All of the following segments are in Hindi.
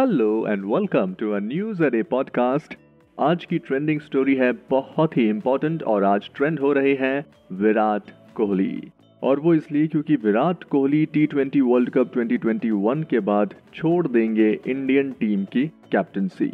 Hello and welcome to a news a day podcast आज की ट्रेंडिंग स्टोरी है बहुत ही इम्पोर्टेंट और आज ट्रेंड हो रहे हैं विराट कोहली। और वो इसलिए क्योंकि Virat Kohli T twenty World Cup 2021 के बाद छोड़ देंगे इंडियन टीम की captaincy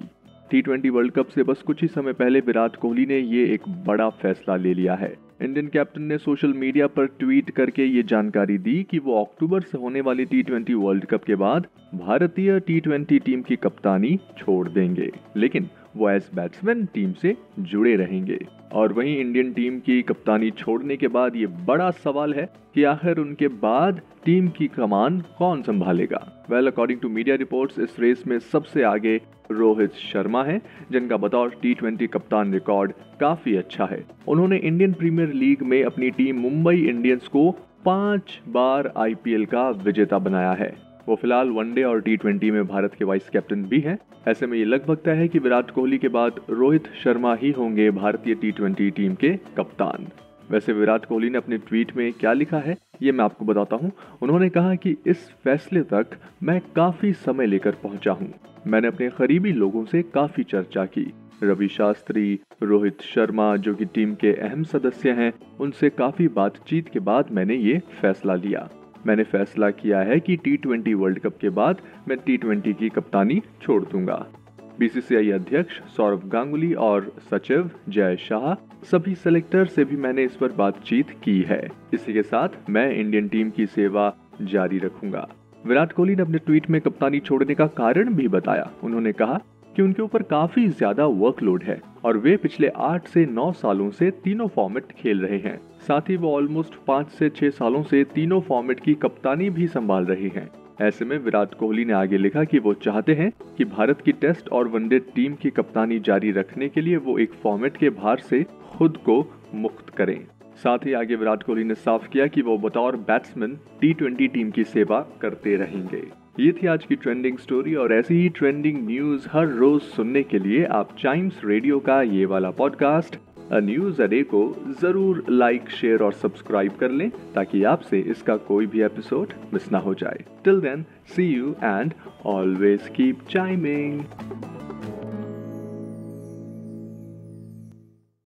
T twenty World Cup से बस कुछ ही समय पहले विराट कोहली ने ये एक बड़ा फैसला ले लिया है। इंडियन कैप्टन ने सोशल मीडिया पर ट्वीट करके ये जानकारी दी कि वो अक्टूबर से होने वाली टी ट्वेंटी वर्ल्ड कप के बाद भारतीय टी ट्वेंटी टीम की कप्तानी छोड़ देंगे। लेकिन वो बैट्समैन टीम से जुड़े रहेंगे। और वहीं इंडियन टीम की कप्तानी छोड़ने के बाद ये बड़ा सवाल है कि आखिर उनके बाद टीम की कमान कौन संभालेगा? Well according to media reports इस रेस में सबसे आगे रोहित शर्मा है, जिनका बतौर टी ट्वेंटी कप्तान रिकॉर्ड काफ़ी अच्छा है। उन्होंने इंडियन प्रीमियर लीग में अपनी टीम मुंबई इंडियंस को पाँच बार आईपीएल का विजेता बनाया है। वो फ़िलहाल वनडे और टी में भारत के वाइस कैप्टन भी हैं। ऐसे में ये लगभग तय है कि विराट कोहली के बाद रोहित शर्मा ही होंगे भारतीय टी टीम के कप्तान। वैसे विराट कोहली ने अपने ट्वीट में क्या लिखा है, ये मैं आपको बताता हूँ। उन्होंने कहा कि इस फैसले तक मैं काफ़ी समय लेकर पहुँचा हूँ। मैंने अपने करीबी लोगों से काफ़ी चर्चा की। रवि शास्त्री, रोहित शर्मा, जो कि टीम के अहम सदस्य हैं, उनसे काफ़ी बातचीत के बाद मैंने ये फैसला लिया। मैंने फैसला किया है कि टी ट्वेंटी वर्ल्ड कप के बाद मैं टी ट्वेंटी की कप्तानी छोड़ दूँगा। बीसीसीआई अध्यक्ष सौरभ गांगुली और सचिव जय शाह, सभी सेलेक्टर से भी मैंने इस पर बातचीत की है। इसी के साथ मैं इंडियन टीम की सेवा जारी रखूँगा। विराट कोहली ने अपने ट्वीट में कप्तानी छोड़ने का कारण भी बताया। उन्होंने कहा कि उनके ऊपर काफ़ी ज़्यादा वर्कलोड है और वे पिछले आठ से नौ सालों से तीनों फॉर्मेट खेल रहे हैं। साथ ही वो ऑलमोस्ट पाँच से छह सालों से तीनों फॉर्मेट की कप्तानी भी संभाल रहे हैं। ऐसे में विराट कोहली ने आगे लिखा कि वो चाहते हैं कि भारत की टेस्ट और वनडे टीम की कप्तानी जारी रखने के लिए वो एक फॉर्मेट के भार से खुद को मुक्त करें। साथ ही आगे विराट कोहली ने साफ़ किया कि वो बतौर बैट्समैन टी ट्वेंटी टीम की सेवा करते रहेंगे। ये थी आज की ट्रेंडिंग स्टोरी और ऐसी ही ट्रेंडिंग न्यूज़ हर रोज सुनने के लिए आप टाइम्स रेडियो का ये वाला पॉडकास्ट अ न्यूज़ अडे को ज़रूर लाइक शेयर और सब्सक्राइब कर लें ताकि आपसे इसका कोई भी एपिसोड मिस ना हो जाए। Till then see you and always keep chiming